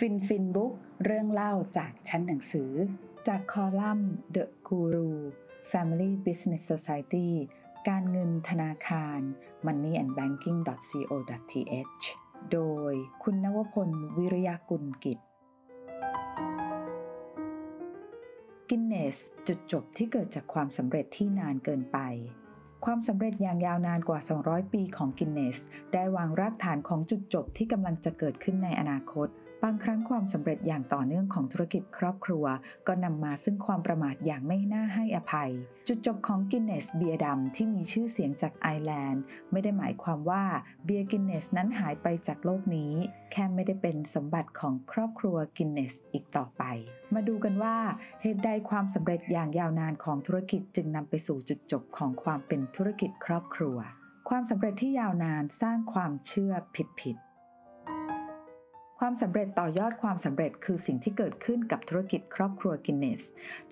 ฟิน Fin Book เรื่องเล่าจากชั้นหนังสือ จากคอลัมน์ The Guru Family Business Society การเงินธนาคาร Money and Banking co th โดยคุณนวพลวิริยากุลกิจ กินเนสจุดจบที่เกิดจากความสำเร็จที่นานเกินไปความสำเร็จอย่างยาวนานกว่า 200 ปีของกินเนส ได้วางรากฐานของจุดจบที่กำลังจะเกิดขึ้นในอนาคต บางครั้งความสำเร็จอย่างต่อเนื่องของธุรกิจครอบครัว ก็นำมาซึ่งความประมาทอย่างไม่น่าให้อภัย จุดจบของกินเนสเบียร์ดำที่มีชื่อเสียงจากไอร์แลนด์ ไม่ได้หมายความว่าเบียร์กินเนสนั้นหายไปจากโลกนี้ แค่ไม่ได้เป็นสมบัติของครอบครัวกินเนสอีกต่อไป มาดูกันว่าเหตุใดความสำเร็จอย่างยาวนานของธุรกิจจึงนำไปสู่จุดจบของความเป็นธุรกิจครอบครัว ความสำเร็จที่ยาวนานสร้างความเชื่อผิด ความสำเร็จต่อยอดความสำเร็จคือสิ่งที่เกิดขึ้นกับธุรกิจครอบครัวกินเนส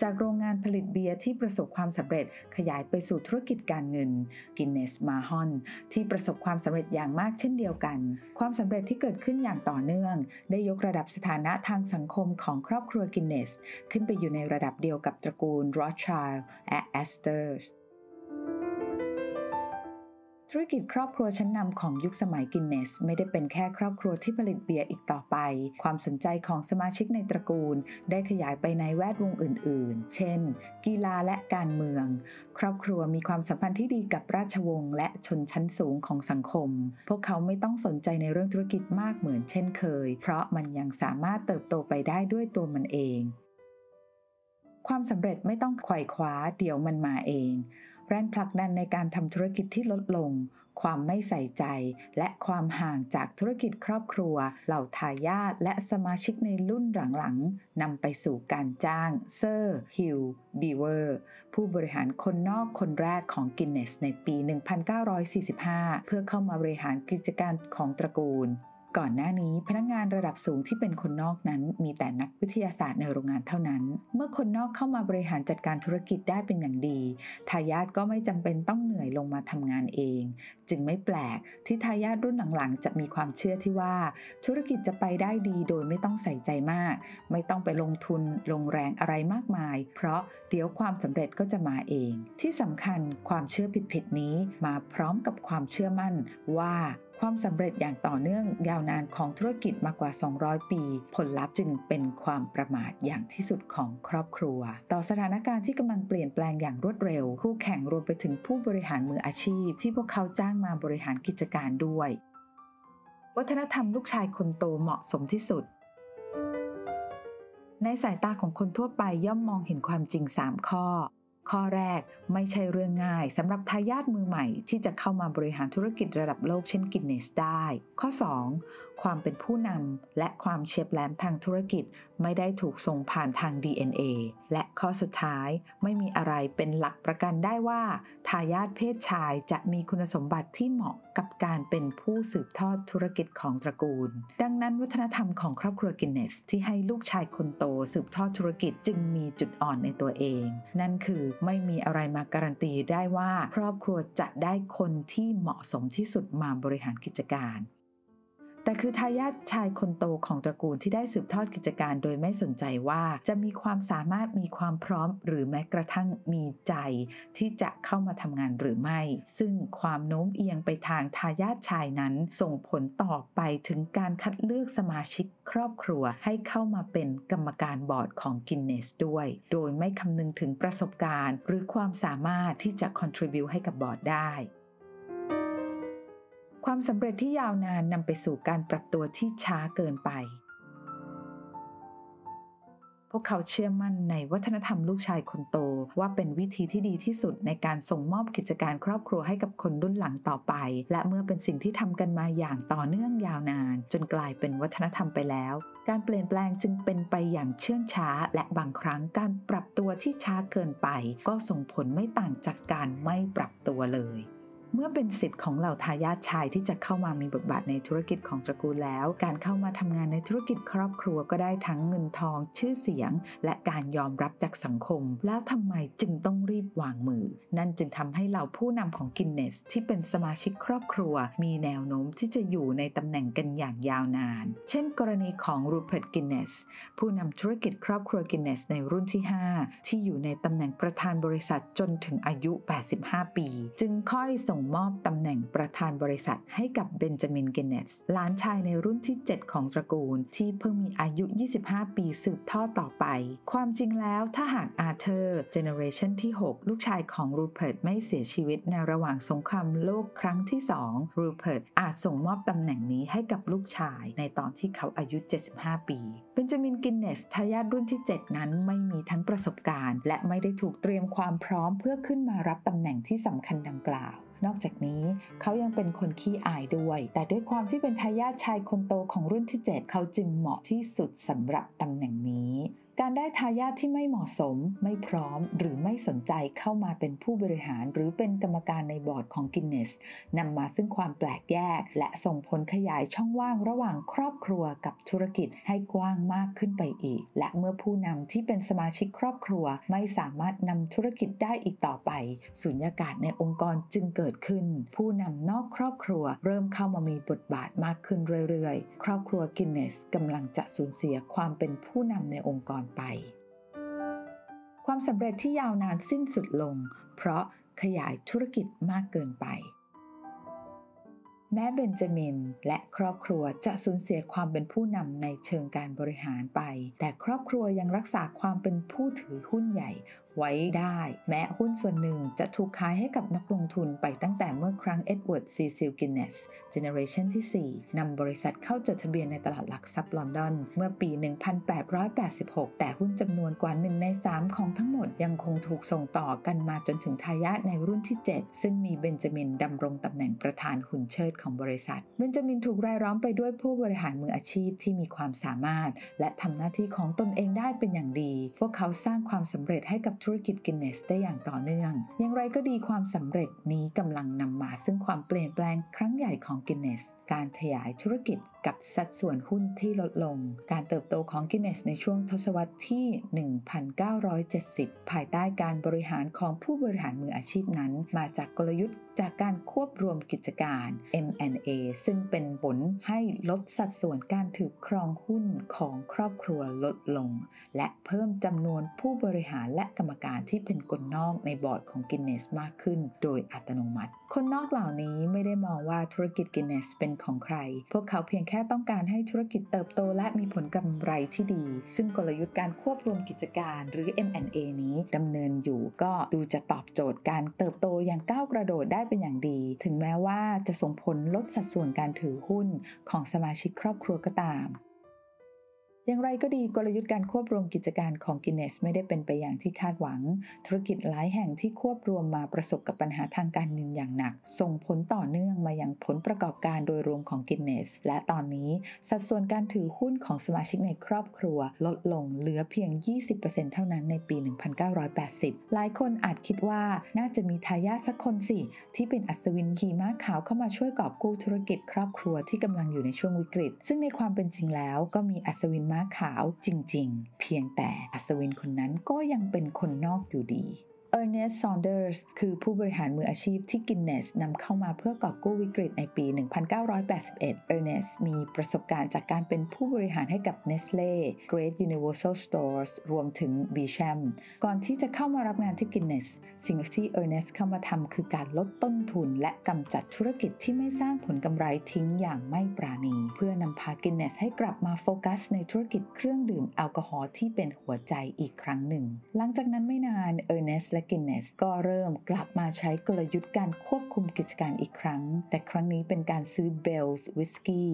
จากโรงงานผลิตเบียร์ที่ประสบความสำเร็จขยายไปสู่ธุรกิจการเงินกินเนสมาฮอนที่ประสบความสำเร็จอย่างมากเช่นเดียวกัน ความสำเร็จที่เกิดขึ้นอย่างต่อเนื่อง ได้ยกระดับสถานะทางสังคมของครอบครัวกินเนส ขึ้นไปอยู่ในระดับเดียวกับตระกูลโรธชาร์ลและแอสเตอร์ ธุรกิจครอบครัวชั้นนำของยุคสมัยกินเนส ไม่ได้เป็นแค่ครอบครัวที่ผลิตเบียร์อีกต่อไป ความสนใจของสมาชิกในตระกูล ได้ขยายไปในแวดวงอื่น ๆ เช่น กีฬาและการเมือง ครอบครัวมีความสัมพันธ์ที่ดีกับราชวงศ์และชนชั้นสูงของสังคม พวกเขาไม่ต้องสนใจในเรื่องธุรกิจมากเหมือนเช่นเคย เพราะมันยังสามารถเติบโตไปได้ด้วยตัวมันเอง ความสำเร็จไม่ต้องไขว่คว้าเดี๋ยวมันมาเอง แรงผลักดันในการทำธุรกิจที่ลดลง ความไม่ใส่ใจ และความห่างจากธุรกิจครอบครัว เหล่าทายาทและสมาชิกในรุ่นหลังๆนำไปสู่การจ้างเซอร์ฮิวจ์บีเวอร์ผู้บริหารคนนอกคนแรกของกินเนสในปี 1945 เพื่อเข้ามาบริหารกิจการของตระกูล ก่อนหน้านี้พนักงานระดับสูงที่เป็นคนนอกนั้น มีแต่นักวิทยาศาสตร์ในโรงงานเท่านั้น เมื่อคนนอกเข้ามาบริหารจัดการธุรกิจได้เป็นอย่างดี ทายาทก็ไม่จำเป็นต้องเหนื่อยลงมาทำงานเอง จึงไม่แปลกที่ทายาทรุ่นหลังๆ จะมีความเชื่อที่ว่า ธุรกิจจะไปได้ดีโดยไม่ต้องใส่ใจมาก ไม่ต้องไปลงทุนลงแรงอะไรมากมาย เพราะเดี๋ยวความสำเร็จก็จะมาเอง ที่สำคัญความเชื่อผิดๆนี้มาพร้อมกับความเชื่อมั่นว่า ความสำเร็จอย่างต่อเนื่องยาวนานของธุรกิจมากกว่า 200 ปี ผลลัพธ์จึงเป็นความประมาทอย่างที่สุดของครอบครัว ต่อสถานการณ์ที่กำลังเปลี่ยนแปลงอย่างรวดเร็ว คู่แข่งรวมไปถึงผู้บริหารมืออาชีพ ที่พวกเขาจ้างมาบริหารกิจการด้วย วัฒนธรรมลูกชายคนโตเหมาะสมที่สุดในสายตาของคนทั่วไปย่อมมองเห็นความจริง 3 ข้อ ข้อแรกไม่ใช่เรื่องง่ายสำหรับทายาทมือใหม่ที่จะเข้ามาบริหารธุรกิจระดับโลกเช่นกินเนสได้ ข้อ 2. ความเป็นผู้นำและความเฉียบแหลมทางธุรกิจไม่ได้ถูกส่งผ่านทาง DNA และข้อสุดท้ายไม่มีอะไรเป็นหลักประกันได้ว่า ทายาทเพศชายจะมีคุณสมบัติที่เหมาะกับการเป็นผู้สืบทอดธุรกิจของตระกูล ดังนั้นวัฒนธรรมของครอบครัวกินเนส ที่ให้ลูกชายคนโตสืบทอดธุรกิจจึงมีจุดอ่อนในตัวเอง นั่นคือไม่มีอะไรมาการันตีได้ว่า ครอบครัวจะได้คนที่เหมาะสมที่สุดมาบริหารกิจการ แต่คือทายาทชายคนโตของตระกูลที่ได้สืบทอดกิจการโดยไม่สนใจว่าจะมีความสามารถมีความพร้อม หรือแม้กระทั่งมีใจ ที่จะเข้ามาทำงานหรือไม่ ซึ่งความโน้มเอียงไปทางทายาทชายนั้น ส่งผลต่อไปถึงการคัดเลือกสมาชิกครอบครัวให้เข้ามาเป็นกรรมการบอร์ดของกินเนสด้วย โดยไม่คำนึงถึงประสบการณ์ หรือความสามารถที่จะ contribu ให้กับบอร์ดได้ ความสำเร็จที่ยาวนานนำไปสู่การปรับตัวที่ช้าเกินไป พวกเขาเชื่อมั่นในวัฒนธรรมลูกชายคนโตว่าเป็นวิธีที่ดีที่สุดในการส่งมอบกิจการครอบครัวให้กับคนรุ่นหลังต่อไป และเมื่อเป็นสิ่งที่ทำกันมาอย่างต่อเนื่องยาวนาน จนกลายเป็นวัฒนธรรมไปแล้ว การเปลี่ยนแปลงจึงเป็นไปอย่างเชื่องช้า และบางครั้งการปรับตัวที่ช้าเกินไป ก็ส่งผลไม่ต่างจากการไม่ปรับตัวเลย เมื่อเป็นสิทธิ์ของเหล่าทายาทชายที่จะเข้ามามีบทบาทในธุรกิจของตระกูลแล้ว การเข้ามาทำงานในธุรกิจครอบครัวก็ได้ทั้งเงินทอง ชื่อเสียง และการยอมรับจากสังคม แล้วทำไมจึงต้องรีบวางมือ นั่นจึงทำให้เหล่าผู้นำของกินเนสที่เป็นสมาชิกครอบครัว มีแนวโน้มที่จะอยู่ในตำแหน่งกันอย่างยาวนาน เช่น กรณีของรูเพิร์ตกินเนสผู้นำธุรกิจครอบครัวกินเนสในรุ่นที่ 5 ที่อยู่ในตำแหน่งประธานบริษัทจนถึงอายุ 85 ปี จึงค่อยส่งมอบตำแหน่งประธานบริษัทให้กับเบนจามินกินเนสหลานชายในรุ่นที่ 7 ของตระกูล ที่เพิ่งมีอายุ 25 ปีสืบทอดต่อไป ความจริงแล้วถ้าหากอาเธอร์ generation ที่ 6 ลูกชายของรูเพิร์ตไม่เสียชีวิตในระหว่างสงครามโลกครั้งที่ 2 รูเพิร์ตอาจส่งมอบตำแหน่งนี้ให้กับลูกชายในตอนที่เขาอายุ 75 ปีเบนจามิน กินเนสทายาทรุ่นที่ 7 นั้นไม่มีทั้งประสบการณ์ และไม่ได้ถูกเตรียมความพร้อมเพื่อขึ้นมารับตำแหน่งที่สำคัญดังกล่าว นอกจากนี้เขายังเป็นคนขี้อายด้วย แต่ด้วยความที่เป็นทายาทชายคนโตของรุ่นที่ 7 เขาจึงเหมาะที่สุดสำหรับตำแหน่งนี้การได้ทายาทที่ไม่เหมาะสม ไม่พร้อม หรือไม่สนใจเข้ามาเป็นผู้บริหารหรือเป็นกรรมการในบอร์ดของกินเนสนำมาซึ่งความแปลกแยก และส่งผลขยายช่องว่างระหว่างครอบครัวกับธุรกิจให้กว้างมากขึ้นไปอีก และเมื่อผู้นำที่เป็นสมาชิกครอบครัว ไม่สามารถนำธุรกิจได้อีกต่อไปสุญญากาศในองค์กรจึงเกิดขึ้น ผู้นำนอกครอบครัว เริ่มเข้ามามีบทบาทมากขึ้นเรื่อยๆ ครอบครัวกินเนสกำลังจะสูญเสียความเป็นผู้นำในองค์กรไป ความสำเร็จที่ยาวนานสิ้นสุดลง เพราะขยายธุรกิจมากเกินไป แม้เบนจามินและครอบครัวจะสูญเสียความเป็นผู้นำในเชิงการบริหารไป แต่ครอบครัวยังรักษาความเป็นผู้ถือหุ้นใหญ่ ไว้ได้ แม้หุ้นส่วนหนึ่งจะถูกขายให้กับนักลงทุนไปตั้งแต่เมื่อครั้งเอ็ดเวิร์ดซีซิลกินเนส generation ที่ 4 นำบริษัทเข้าจดทะเบียนในตลาดหลักทรัพย์ลอนดอน เมื่อปี 1886 แต่หุ้นจำนวนกว่า 1 ใน 3 ของทั้งหมดยังคงถูกส่งต่อกันมาจนถึงทายาทในรุ่นที่ 7 ซึ่งมีเบนจามินดำรงตำแหน่งประธานหุ่นเชิดของบริษัท เบนจามินถูกรายล้อมไปด้วยผู้บริหารมืออาชีพที่มีความสามารถ และทำหน้าที่ของตนเองได้เป็นอย่างดี พวกเขาสร้างความสำเร็จให้กับธุรกิจกินเนสได้อย่างต่อเนื่อง อย่างไรก็ดีความสำเร็จนี้กำลังนำมาซึ่งความเปลี่ยนแปลงครั้งใหญ่ของกินเนสการขยายธุรกิจ กับสัดส่วนหุ้นที่ลดลง การเติบโตของกินเนสในช่วงทศวรรษที่ 1970 ภายใต้การบริหารของผู้บริหารมืออาชีพนั้น มาจากกลยุทธ์จากการควบรวมกิจการ M&A ซึ่งเป็นผลให้ลดสัดส่วนการถือครองหุ้นของครอบครัวลดลง และเพิ่มจำนวนผู้บริหารและกรรมการที่เป็นคนนอกในบอร์ดของกินเนสมากขึ้น โดยอัตโนมัติ คนนอกเหล่านี้ไม่ได้มองว่าธุรกิจกินเนสเป็นของใคร พวกเขาเพียงแค่ค่ต้องการให้ธุรกิจเติบโตและมีผลกำไรที่ดี ซึ่งกลยุทธ์การควบรวมกิจการหรือ M&A นี้ดำเนินอยู่ก็ดูจะตอบโจทย์การเติบโตอย่างก้าวกระโดดได้เป็นอย่างดี ถึงแม้ว่าจะส่งผลลดสัดส่วนการถือหุ้นของสมาชิกครอบครัวก็ตาม อย่างไรก็ดีกลยุทธ์การควบรวมกิจการของกินเนสไม่ได้เป็นไปอย่างที่คาดหวัง ธุรกิจหลายแห่งที่ควบรวมมาประสบกับปัญหาทางการเงินอย่างหนัก ส่งผลต่อเนื่องมาอย่างผลประกอบการโดยรวมของกินเนสและตอนนี้สัดส่วนการถือหุ้นของสมาชิกในครอบครัว ลดลงเหลือเพียง 20%เท่านั้นในปี 1980 หลายคนอาจคิดว่าน่าจะมีทายาทสักคนสิ ที่เป็นอัศวินขี่ม้าขาวเข้ามาช่วยกอบกู้ธุรกิจครอบครัวที่กำลังอยู่ในช่วงวิกฤต ซึ่งในความเป็นจริงแล้วก็มีอัศวินม้าขาวจริงๆ เพียงแต่อัศวินคนนั้นก็ยังเป็นคนนอกอยู่ดี ร์เนสต์ซอนเดอร์สคือผู้บริหารมืออาชีพที่กินเนสนำเข้ามาเพื่อกอบกู้วิกฤตในปี 1981 เออร์เนสมีประสบการณ์จากการเป็นผู้บริหารให้กับ Nestle Great Universal Stores รวมถึง b c h a m ก่อนที่จะเข้ามารับงานที่กินเนสสิ่งที่เออร์เนสเข้ามาทำคือการลดต้นทุน และกำจัดธุรกิจที่ไม่สร้างผลกำไรทิ้งอย่างไม่ปรานี เพื่อนำพากินเนสให้กลับมาโฟกัสในธุรกิจเครื่องดื่มแอลกอฮอล์ที่เป็นหัวใจอีกครั้งหนึ่ง หลังจากนั้นไม่นานเออร์เนสและกินเนสก็เริ่มกลับมาใช้กลยุทธ์การควบรวมกิจการอีกครั้ง แต่ครั้งนี้เป็นการซื้อ Bell's Whiskey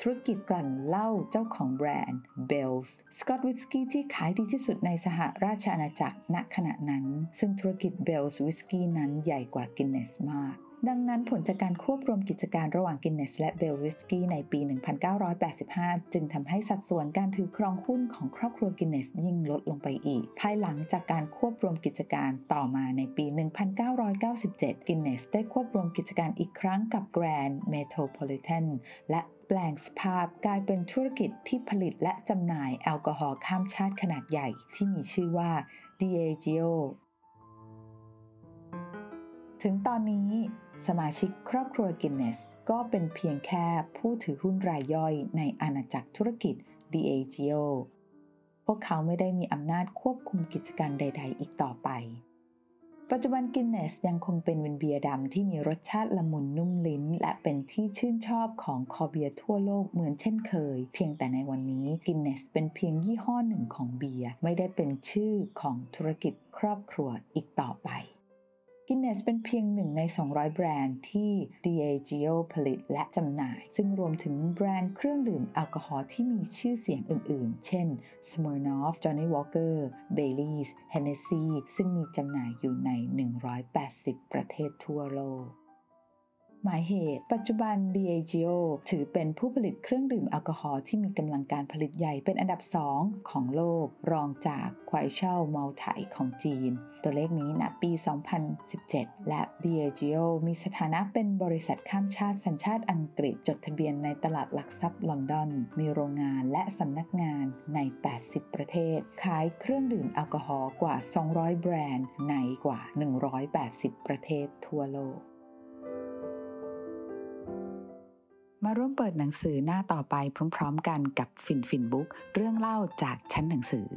ธุรกิจกลั่นเหล้าเจ้าของแบรนด์ Bell's Scotch Whisky ที่ขายดีที่สุดในสหราชอาณาจักรณขณะนั้น ซึ่งธุรกิจ Bell's Whiskey นั้นใหญ่กว่า Guinness มาก ดังนั้นผลจากการควบรวมกิจการระหว่างกินเนสและ Bell's Whiskey ในปี 1985 จึงทำให้สัดส่วนการถือครองหุ้นของครอบครัวกินเนสยิ่งลดลงไปอีก ภายหลังจากการควบรวมกิจการต่อมาในปี 1997 กินเนสได้ควบรวมกิจการอีกครั้งกับ Grand Metropolitan และแปลงสภาพกลายเป็นธุรกิจที่ผลิตและจำหน่ายแอลกอฮอล์ข้ามชาติขนาดใหญ่ที่มีชื่อว่า Diageo ถึงตอนนี้สมาชิกครอบครัวกินเนสก็เป็นเพียงแค่ผู้ถือหุ้นรายย่อยในอาณาจักรธุรกิจ Diageo พวกเขาไม่ได้มีอำนาจควบคุมกิจการใด ๆ อีกต่อไป ปัจจุบันกินเนสยังคงเป็นวินเบียร์ดำที่มีรสชาติละมุนนุ่มลิ้น และเป็นที่ชื่นชอบของคอเบียร์ทั่วโลกเหมือนเช่นเคย เพียงแต่ในวันนี้กินเนสเป็นเพียงยี่ห้อหนึ่งของเบียร์ไม่ได้เป็นชื่อของธุรกิจครอบครัวอีกต่อไป กินเนสเป็นเพียงหนึ่งใน 200 แบรนด์ที่ Diageo ผลิตและจำหน่าย ซึ่งรวมถึงแบรนด์เครื่องดื่มแอลกอฮอล์ที่มีชื่อเสียงอื่นๆ เช่น Smirnoff Johnny Walker Baileys Hennessy ซึ่งมีจำหน่ายอยู่ใน 180 ประเทศทั่วโลก หมายเหตุ ปัจจุบัน Diageo ถือเป็นผู้ผลิตเครื่องดื่มแอลกอฮอล์ที่มีกำลังการผลิตใหญ่เป็นอันดับ 2 ของโลก รองจากควายเช่าเมาไถของจีน ตัวเลขนี้ณปี 2017 และ Diageo มีสถานะเป็นบริษัทข้ามชาติสัญชาติอังกฤษจดทะเบียนในตลาดหลักทรัพย์ลอนดอน มีโรงงานและสำนักงานใน 80 ประเทศ ขายเครื่องดื่มแอลกอฮอล์กว่า 200 แบรนด์ในกว่า 180 ประเทศทั่วโลก มาร่วมเปิดหนังสือหน้าต่อไปพร้อม ๆ กันกับฟินฟินบุ๊กเรื่องเล่าจากชั้นหนังสือ